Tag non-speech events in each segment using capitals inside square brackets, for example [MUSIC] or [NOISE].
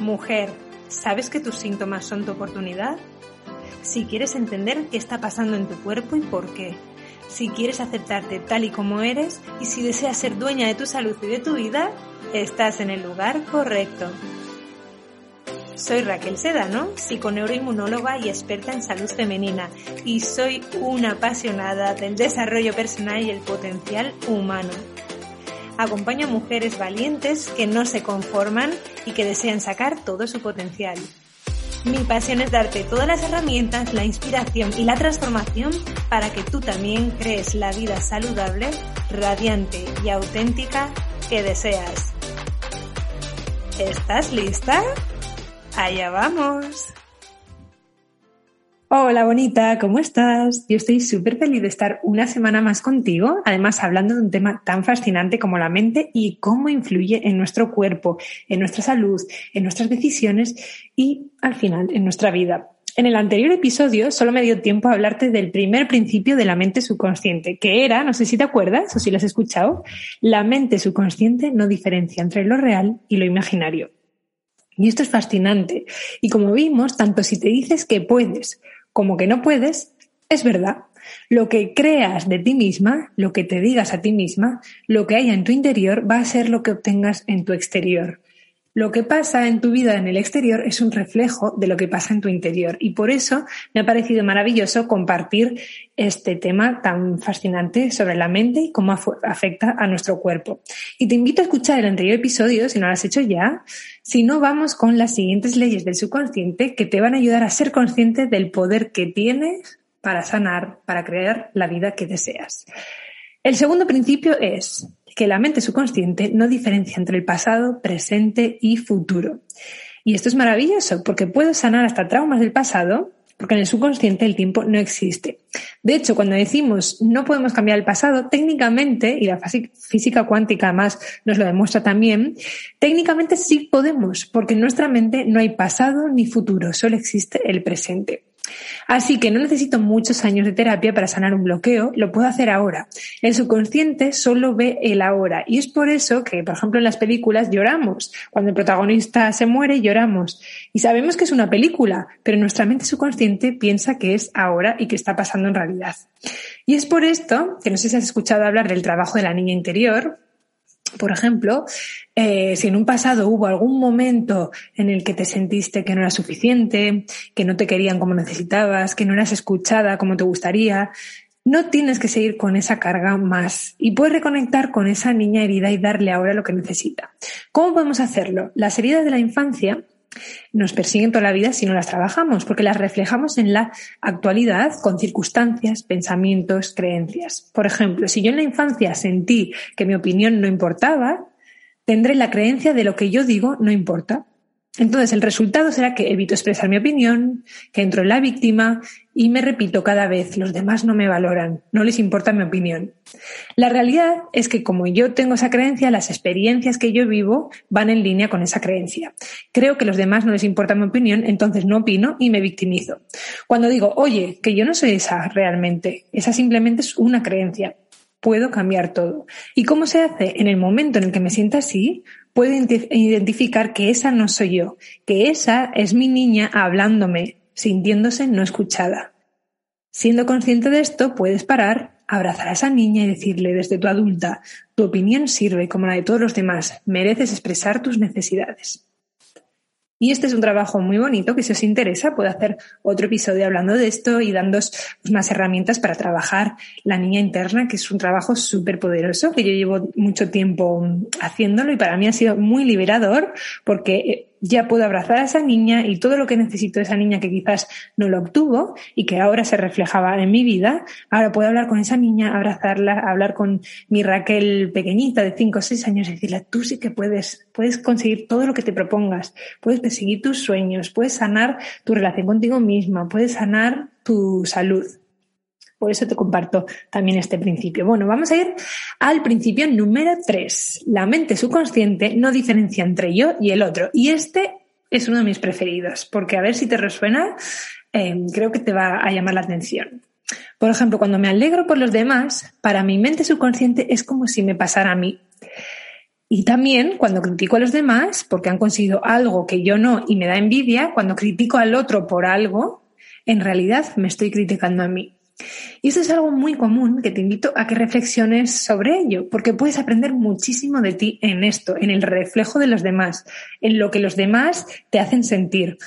Mujer, ¿sabes que tus síntomas son tu oportunidad? Si quieres entender qué está pasando en tu cuerpo y por qué. Si quieres aceptarte tal y como eres y si deseas ser dueña de tu salud y de tu vida, estás en el lugar correcto. Soy Raquel Sedano, psiconeuroinmunóloga y experta en salud femenina, y soy una apasionada del desarrollo personal y el potencial humano acompaño a mujeres valientes que no se conforman y que desean sacar todo su potencial. Mi pasión es darte todas las herramientas, la inspiración y la transformación para que tú también crees la vida saludable, radiante y auténtica que deseas. ¿Estás lista? Allá vamos. Hola bonita, ¿cómo estás? Yo estoy súper feliz de estar una semana más contigo, además hablando de un tema tan fascinante como la mente y cómo influye en nuestro cuerpo, en nuestra salud, en nuestras decisiones y al final en nuestra vida. En el anterior episodio solo me dio tiempo a hablarte del primer principio de la mente subconsciente, que era, no sé si te acuerdas o si lo has escuchado, la mente subconsciente no diferencia entre lo real y lo imaginario. Y esto es fascinante. Y como vimos, tanto si te dices que puedes como que no puedes, es verdad. Lo que creas de ti misma, lo que te digas a ti misma, lo que haya en tu interior va a ser lo que obtengas en tu exterior. Lo que pasa en tu vida en el exterior es un reflejo de lo que pasa en tu interior y por eso me ha parecido maravilloso compartir este tema tan fascinante sobre la mente y cómo afecta a nuestro cuerpo. Y te invito a escuchar el anterior episodio, si no lo has hecho ya, si no vamos con las siguientes leyes del subconsciente que te van a ayudar a ser consciente del poder que tienes para sanar, para crear la vida que deseas. El segundo principio es que la mente subconsciente no diferencia entre el pasado, presente y futuro. Y esto es maravilloso porque puedo sanar hasta traumas del pasado porque en el subconsciente el tiempo no existe. De hecho, cuando decimos no podemos cambiar el pasado, técnicamente, y la física cuántica más nos lo demuestra también, técnicamente sí podemos, porque en nuestra mente no hay pasado ni futuro, solo existe el presente. Así que no necesito muchos años de terapia para sanar un bloqueo, lo puedo hacer ahora. El subconsciente solo ve el ahora y es por eso que, por ejemplo, en las películas lloramos. Cuando el protagonista se muere, lloramos. Y sabemos que es una película, pero nuestra mente subconsciente piensa que es ahora y que está pasando en realidad. Y es por esto que no sé si has escuchado hablar del trabajo de la niña interior, por ejemplo, eh, si en un pasado hubo algún momento en el que te sentiste que no era suficiente, que no te querían como necesitabas, que no eras escuchada como te gustaría, no tienes que seguir con esa carga más y puedes reconectar con esa niña herida y darle ahora lo que necesita. ¿Cómo podemos hacerlo? Las heridas de la infancia nos persiguen toda la vida si no las trabajamos, porque las reflejamos en la actualidad con circunstancias, pensamientos, creencias. Por ejemplo, si yo en la infancia sentí que mi opinión no importaba, tendré la creencia de lo que yo digo no importa. Entonces, el resultado será que evito expresar mi opinión, que entro en la víctima y me repito cada vez, los demás no me valoran, no les importa mi opinión. La realidad es que como yo tengo esa creencia, las experiencias que yo vivo van en línea con esa creencia. Creo que los demás no les importa mi opinión, entonces no opino y me victimizo. Cuando digo, oye, que yo no soy esa realmente, esa simplemente es una creencia, puedo cambiar todo. ¿Y cómo se hace? En el momento en el que me sienta así, puedo identificar que esa no soy yo, que esa es mi niña hablándome, sintiéndose no escuchada. Siendo consciente de esto, puedes parar, abrazar a esa niña y decirle desde tu adulta, tu opinión sirve como la de todos los demás, mereces expresar tus necesidades. Y este es un trabajo muy bonito que si os interesa puedo hacer otro episodio hablando de esto y dándos pues, más herramientas para trabajar la niña interna, que es un trabajo súper poderoso, que yo llevo mucho tiempo haciéndolo y para mí ha sido muy liberador porque eh, ya puedo abrazar a esa niña y todo lo que necesito de esa niña que quizás no lo obtuvo y que ahora se reflejaba en mi vida, ahora puedo hablar con esa niña, abrazarla, hablar con mi Raquel pequeñita de 5 o 6 años y decirle, tú sí que puedes, puedes conseguir todo lo que te propongas, puedes perseguir tus sueños, puedes sanar tu relación contigo misma, puedes sanar tu salud. Por eso te comparto también este principio. Bueno, vamos a ir al principio número 3. La mente subconsciente no diferencia entre yo y el otro. Y este es uno de mis preferidos, porque a ver si te resuena, eh, creo que te va a llamar la atención. Por ejemplo, cuando me alegro por los demás, para mi mente subconsciente es como si me pasara a mí. Y también cuando critico a los demás porque han conseguido algo que yo no y me da envidia, cuando critico al otro por algo, en realidad me estoy criticando a mí. Y eso es algo muy común que te invito a que reflexiones sobre ello, porque puedes aprender muchísimo de ti en esto, en el reflejo de los demás, en lo que los demás te hacen sentir.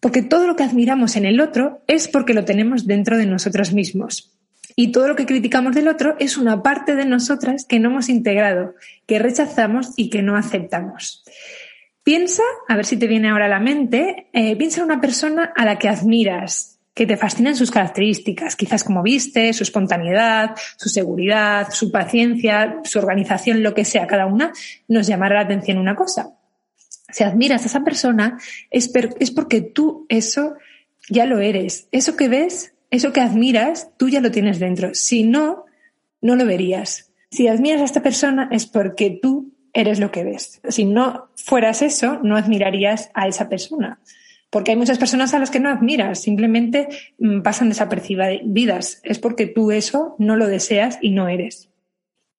Porque todo lo que admiramos en el otro es porque lo tenemos dentro de nosotros mismos. Y todo lo que criticamos del otro es una parte de nosotras que no hemos integrado, que rechazamos y que no aceptamos. Piensa, a ver si te viene ahora a la mente, eh, piensa en una persona a la que admiras, que te fascinan sus características, quizás como viste, su espontaneidad, su seguridad, su paciencia, su organización, lo que sea, cada una nos llamará la atención una cosa. Si admiras a esa persona, es, es porque tú eso ya lo eres. Eso que ves, eso que admiras, tú ya lo tienes dentro. Si no, no lo verías. Si admiras a esta persona es porque tú eres lo que ves. Si no fueras eso, no admirarías a esa persona porque hay muchas personas a las que no admiras, simplemente mm, pasan desapercibidas. Es porque tú eso no lo deseas y no eres.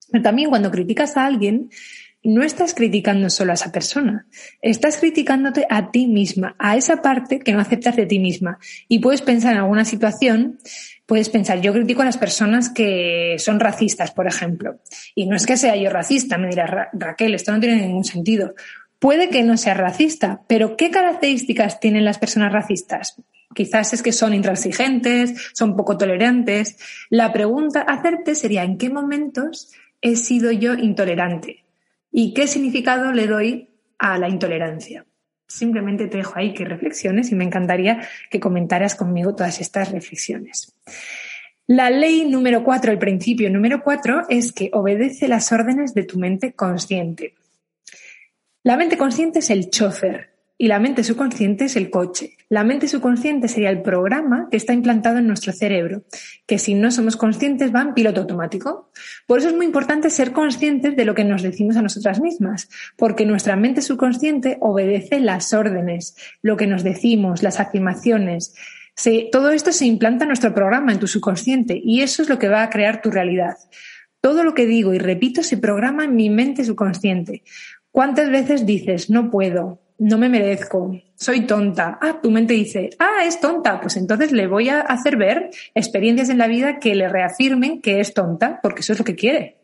Pero también cuando criticas a alguien, no estás criticando solo a esa persona, estás criticándote a ti misma, a esa parte que no aceptas de ti misma. Y puedes pensar en alguna situación, puedes pensar, yo critico a las personas que son racistas, por ejemplo. Y no es que sea yo racista, me dirás, Raquel, esto no tiene ningún sentido. Puede que no sea racista, pero ¿qué características tienen las personas racistas? Quizás es que son intransigentes, son poco tolerantes. La pregunta a hacerte sería ¿en qué momentos he sido yo intolerante? ¿Y qué significado le doy a la intolerancia? Simplemente te dejo ahí que reflexiones y me encantaría que comentaras conmigo todas estas reflexiones. La ley número cuatro, el principio número cuatro, es que obedece las órdenes de tu mente consciente. La mente consciente es el chofer y la mente subconsciente es el coche. La mente subconsciente sería el programa que está implantado en nuestro cerebro, que si no somos conscientes va en piloto automático. Por eso es muy importante ser conscientes de lo que nos decimos a nosotras mismas, porque nuestra mente subconsciente obedece las órdenes, lo que nos decimos, las afirmaciones. todo esto se implanta en nuestro programa, en tu subconsciente, y eso es lo que va a crear tu realidad. Todo lo que digo y repito se programa en mi mente subconsciente. ¿Cuántas veces dices, no puedo, no me merezco, soy tonta? Ah, tu mente dice, ah, es tonta, pues entonces le voy a hacer ver experiencias en la vida que le reafirmen que es tonta, porque eso es lo que quiere.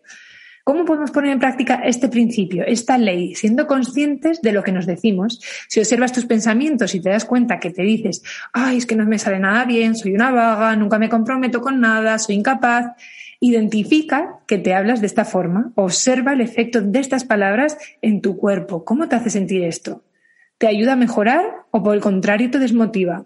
¿Cómo podemos poner en práctica este principio, esta ley, siendo conscientes de lo que nos decimos? Si observas tus pensamientos y te das cuenta que te dices, ay, es que no me sale nada bien, soy una vaga, nunca me comprometo con nada, soy incapaz, Identifica que te hablas de esta forma, observa el efecto de estas palabras en tu cuerpo. ¿Cómo te hace sentir esto? ¿Te ayuda a mejorar o por el contrario te desmotiva?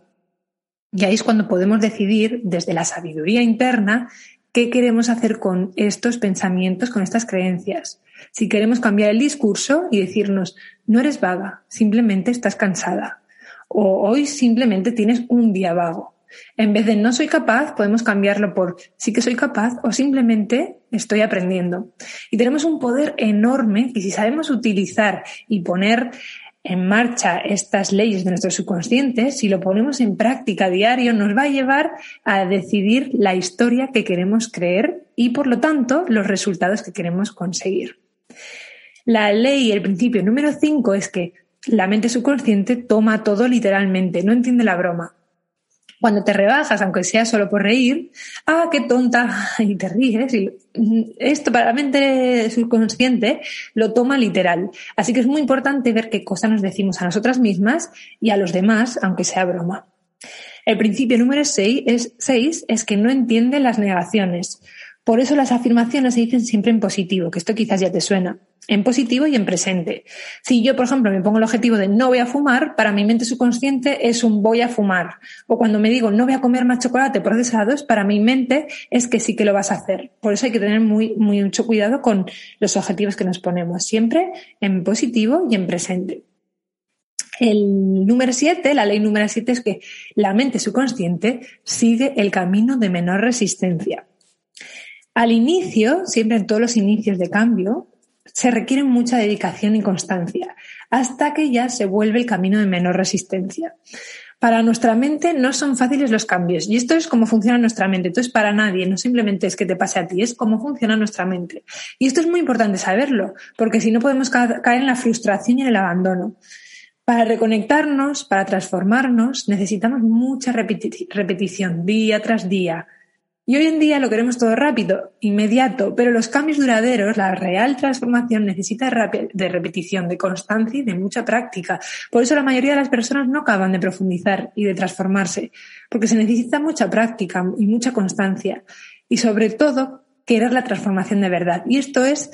Y ahí es cuando podemos decidir desde la sabiduría interna qué queremos hacer con estos pensamientos, con estas creencias. Si queremos cambiar el discurso y decirnos, no eres vaga, simplemente estás cansada. O hoy simplemente tienes un día vago. En vez de no soy capaz, podemos cambiarlo por sí que soy capaz o simplemente estoy aprendiendo. Y tenemos un poder enorme que si sabemos utilizar y poner en marcha estas leyes de nuestro subconsciente, si lo ponemos en práctica diario, nos va a llevar a decidir la historia que queremos creer y, por lo tanto, los resultados que queremos conseguir. La ley, el principio número 5 es que la mente subconsciente toma todo literalmente, no entiende la broma. Cuando te rebajas, aunque sea solo por reír, ah, qué tonta, [LAUGHS] y te ríes. Esto para la mente subconsciente lo toma literal. Así que es muy importante ver qué cosas nos decimos a nosotras mismas y a los demás, aunque sea broma. El principio número 6 es, seis es que no entiende las negaciones. Por eso las afirmaciones se dicen siempre en positivo, que esto quizás ya te suena, en positivo y en presente. Si yo, por ejemplo, me pongo el objetivo de no voy a fumar, para mi mente subconsciente es un voy a fumar. O cuando me digo no voy a comer más chocolate procesados, para mi mente es que sí que lo vas a hacer. Por eso hay que tener muy, muy mucho cuidado con los objetivos que nos ponemos, siempre en positivo y en presente. El número siete, la ley número siete es que la mente subconsciente sigue el camino de menor resistencia. Al inicio, siempre en todos los inicios de cambio, se requiere mucha dedicación y constancia, hasta que ya se vuelve el camino de menor resistencia. Para nuestra mente no son fáciles los cambios y esto es cómo funciona nuestra mente. Entonces, para nadie, no simplemente es que te pase a ti, es cómo funciona nuestra mente. Y esto es muy importante saberlo, porque si no podemos caer en la frustración y en el abandono. Para reconectarnos, para transformarnos, necesitamos mucha repetición día tras día, y hoy en día lo queremos todo rápido, inmediato, pero los cambios duraderos, la real transformación necesita de repetición, de constancia y de mucha práctica. Por eso la mayoría de las personas no acaban de profundizar y de transformarse, porque se necesita mucha práctica y mucha constancia. Y sobre todo, querer la transformación de verdad. Y esto es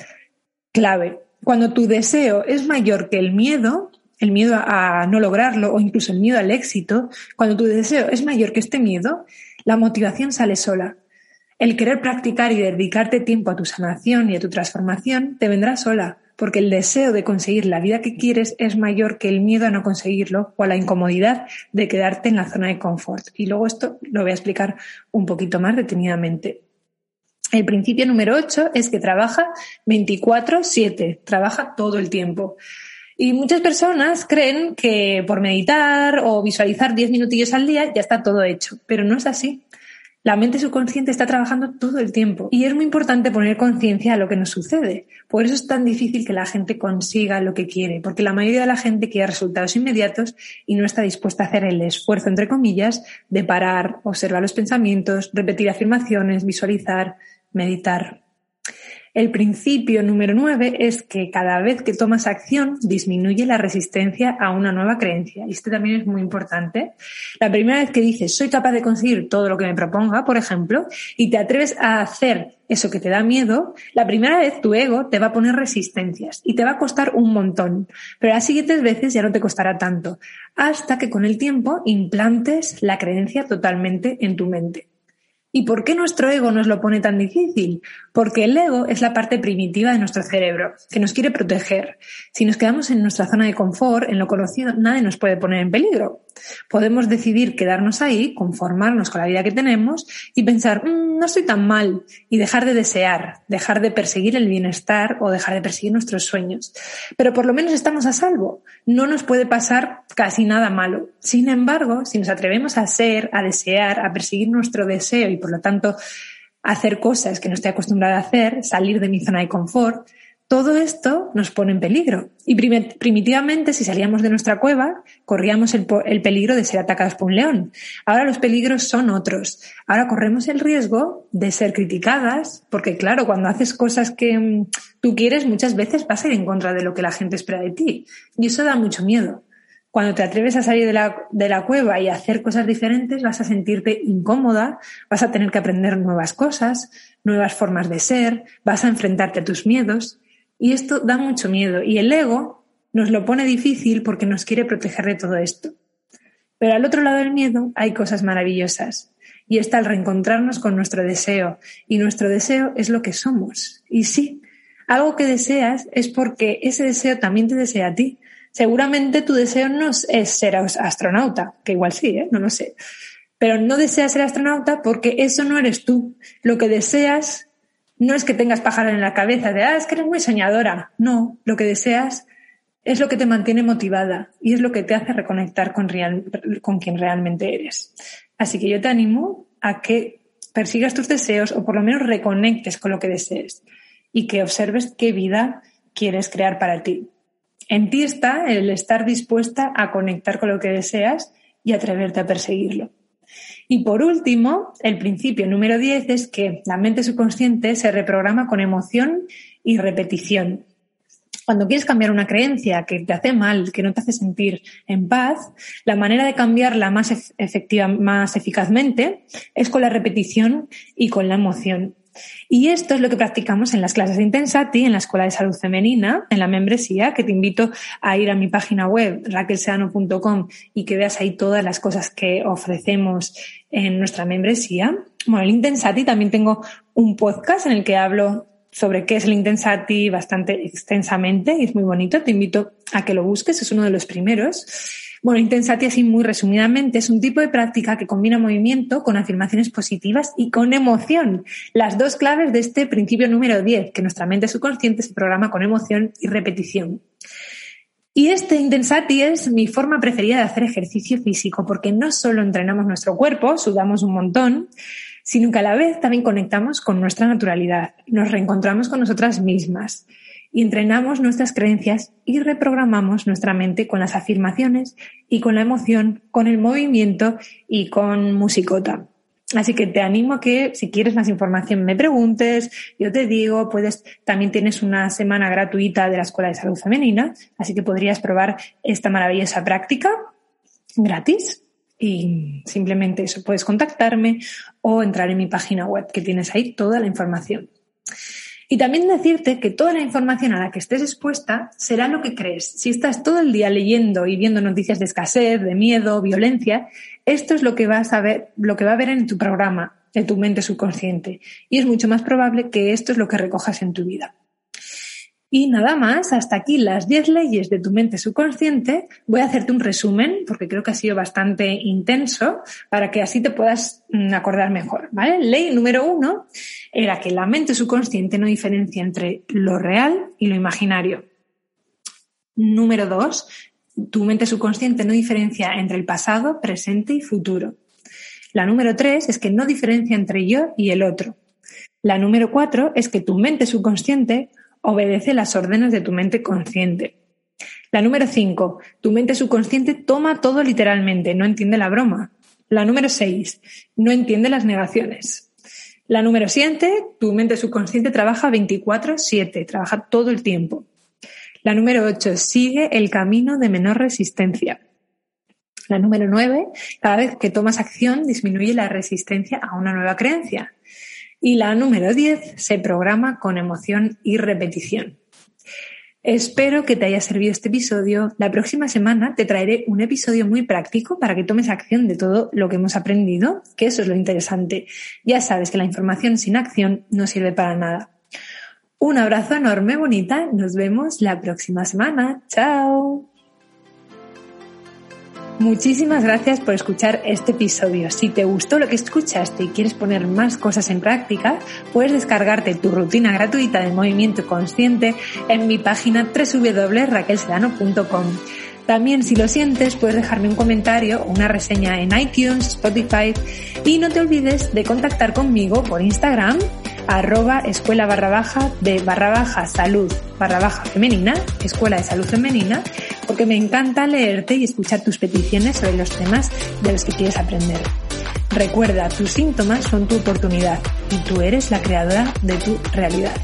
clave. Cuando tu deseo es mayor que el miedo, el miedo a no lograrlo o incluso el miedo al éxito, cuando tu deseo es mayor que este miedo, la motivación sale sola. El querer practicar y dedicarte tiempo a tu sanación y a tu transformación te vendrá sola, porque el deseo de conseguir la vida que quieres es mayor que el miedo a no conseguirlo o a la incomodidad de quedarte en la zona de confort. Y luego esto lo voy a explicar un poquito más detenidamente. El principio número 8 es que trabaja 24/7, trabaja todo el tiempo. Y muchas personas creen que por meditar o visualizar 10 minutillos al día ya está todo hecho, pero no es así. La mente subconsciente está trabajando todo el tiempo y es muy importante poner conciencia a lo que nos sucede. Por eso es tan difícil que la gente consiga lo que quiere, porque la mayoría de la gente quiere resultados inmediatos y no está dispuesta a hacer el esfuerzo, entre comillas, de parar, observar los pensamientos, repetir afirmaciones, visualizar, meditar. El principio número nueve es que cada vez que tomas acción disminuye la resistencia a una nueva creencia. Y este también es muy importante. La primera vez que dices soy capaz de conseguir todo lo que me proponga, por ejemplo, y te atreves a hacer eso que te da miedo, la primera vez tu ego te va a poner resistencias y te va a costar un montón. Pero las siguientes veces ya no te costará tanto. Hasta que con el tiempo implantes la creencia totalmente en tu mente. ¿Y por qué nuestro ego nos lo pone tan difícil? Porque el ego es la parte primitiva de nuestro cerebro, que nos quiere proteger. Si nos quedamos en nuestra zona de confort, en lo conocido, nadie nos puede poner en peligro. Podemos decidir quedarnos ahí, conformarnos con la vida que tenemos y pensar, mm, no estoy tan mal, y dejar de desear, dejar de perseguir el bienestar o dejar de perseguir nuestros sueños. Pero por lo menos estamos a salvo. No nos puede pasar casi nada malo. Sin embargo, si nos atrevemos a ser, a desear, a perseguir nuestro deseo y por lo tanto hacer cosas que no estoy acostumbrada a hacer, salir de mi zona de confort, todo esto nos pone en peligro. Y primitivamente, si salíamos de nuestra cueva, corríamos el, peligro de ser atacados por un león. Ahora los peligros son otros. Ahora corremos el riesgo de ser criticadas, porque claro, cuando haces cosas que mm, tú quieres, muchas veces vas a ir en contra de lo que la gente espera de ti. Y eso da mucho miedo. Cuando te atreves a salir de la, de la cueva y a hacer cosas diferentes, vas a sentirte incómoda, vas a tener que aprender nuevas cosas, nuevas formas de ser, vas a enfrentarte a tus miedos. Y esto da mucho miedo. Y el ego nos lo pone difícil porque nos quiere proteger de todo esto. Pero al otro lado del miedo hay cosas maravillosas. Y está el reencontrarnos con nuestro deseo. Y nuestro deseo es lo que somos. Y sí, algo que deseas es porque ese deseo también te desea a ti seguramente tu deseo no es ser astronauta, que igual sí, ¿eh? no lo sé. Pero no deseas ser astronauta porque eso no eres tú. Lo que deseas no es que tengas pájaros en la cabeza de, ah, es que eres muy soñadora. No, lo que deseas es lo que te mantiene motivada y es lo que te hace reconectar con, con quien realmente eres. Así que yo te animo a que persigas tus deseos o por lo menos reconectes con lo que desees y que observes qué vida quieres crear para ti. En ti está el estar dispuesta a conectar con lo que deseas y atreverte a perseguirlo. Y por último, el principio número 10 es que la mente subconsciente se reprograma con emoción y repetición. Cuando quieres cambiar una creencia que te hace mal, que no te hace sentir en paz, la manera de cambiarla más efectiva, más eficazmente es con la repetición y con la emoción. Y esto es lo que practicamos en las clases de Intensati, en la Escuela de Salud Femenina, en la membresía, que te invito a ir a mi página web, raquelseano.com, y que veas ahí todas las cosas que ofrecemos en nuestra membresía. Bueno, el Intensati también tengo un podcast en el que hablo sobre qué es el Intensati bastante extensamente y es muy bonito. Te invito a que lo busques, es uno de los primeros. Bueno, Intensati, así muy resumidamente, es un tipo de práctica que combina movimiento con afirmaciones positivas y con emoción. Las dos claves de este principio número 10, que nuestra mente subconsciente se programa con emoción y repetición. Y este Intensati es mi forma preferida de hacer ejercicio físico, porque no solo entrenamos nuestro cuerpo, sudamos un montón, sino que a la vez también conectamos con nuestra naturalidad, nos reencontramos con nosotras mismas y entrenamos nuestras creencias y reprogramamos nuestra mente con las afirmaciones y con la emoción, con el movimiento y con musicota. Así que te animo a que si quieres más información me preguntes, yo te digo, puedes, también tienes una semana gratuita de la Escuela de Salud Femenina, así que podrías probar esta maravillosa práctica gratis y simplemente eso, puedes contactarme o entrar en mi página web que tienes ahí toda la información. Y también decirte que toda la información a la que estés expuesta será lo que crees. Si estás todo el día leyendo y viendo noticias de escasez, de miedo, violencia, esto es lo que vas a ver, lo que va a ver en tu programa, en tu mente subconsciente. Y es mucho más probable que esto es lo que recojas en tu vida. Y nada más, hasta aquí las 10 leyes de tu mente subconsciente. Voy a hacerte un resumen, porque creo que ha sido bastante intenso, para que así te puedas mm, acordar mejor, ¿vale? Ley número uno era que la mente subconsciente no diferencia entre lo real y lo imaginario. Número dos, tu mente subconsciente no diferencia entre el pasado, presente y futuro. La número tres es que no diferencia entre yo y el otro. La número cuatro es que tu mente subconsciente Obedece las órdenes de tu mente consciente. La número 5. Tu mente subconsciente toma todo literalmente, no entiende la broma. La número 6. No entiende las negaciones. La número 7. Tu mente subconsciente trabaja 24/7, trabaja todo el tiempo. La número 8. Sigue el camino de menor resistencia. La número 9. Cada vez que tomas acción disminuye la resistencia a una nueva creencia. Y la número 10 se programa con emoción y repetición. Espero que te haya servido este episodio. La próxima semana te traeré un episodio muy práctico para que tomes acción de todo lo que hemos aprendido, que eso es lo interesante. Ya sabes que la información sin acción no sirve para nada. Un abrazo enorme, bonita. Nos vemos la próxima semana. Chao. Muchísimas gracias por escuchar este episodio. Si te gustó lo que escuchaste y quieres poner más cosas en práctica, puedes descargarte tu rutina gratuita de movimiento consciente en mi página www.raquelsedano.com. También si lo sientes puedes dejarme un comentario una reseña en iTunes, Spotify y no te olvides de contactar conmigo por Instagram arroba escuela barra baja de barra baja salud barra baja femenina, escuela de salud femenina, porque me encanta leerte y escuchar tus peticiones sobre los temas de los que quieres aprender. Recuerda, tus síntomas son tu oportunidad y tú eres la creadora de tu realidad.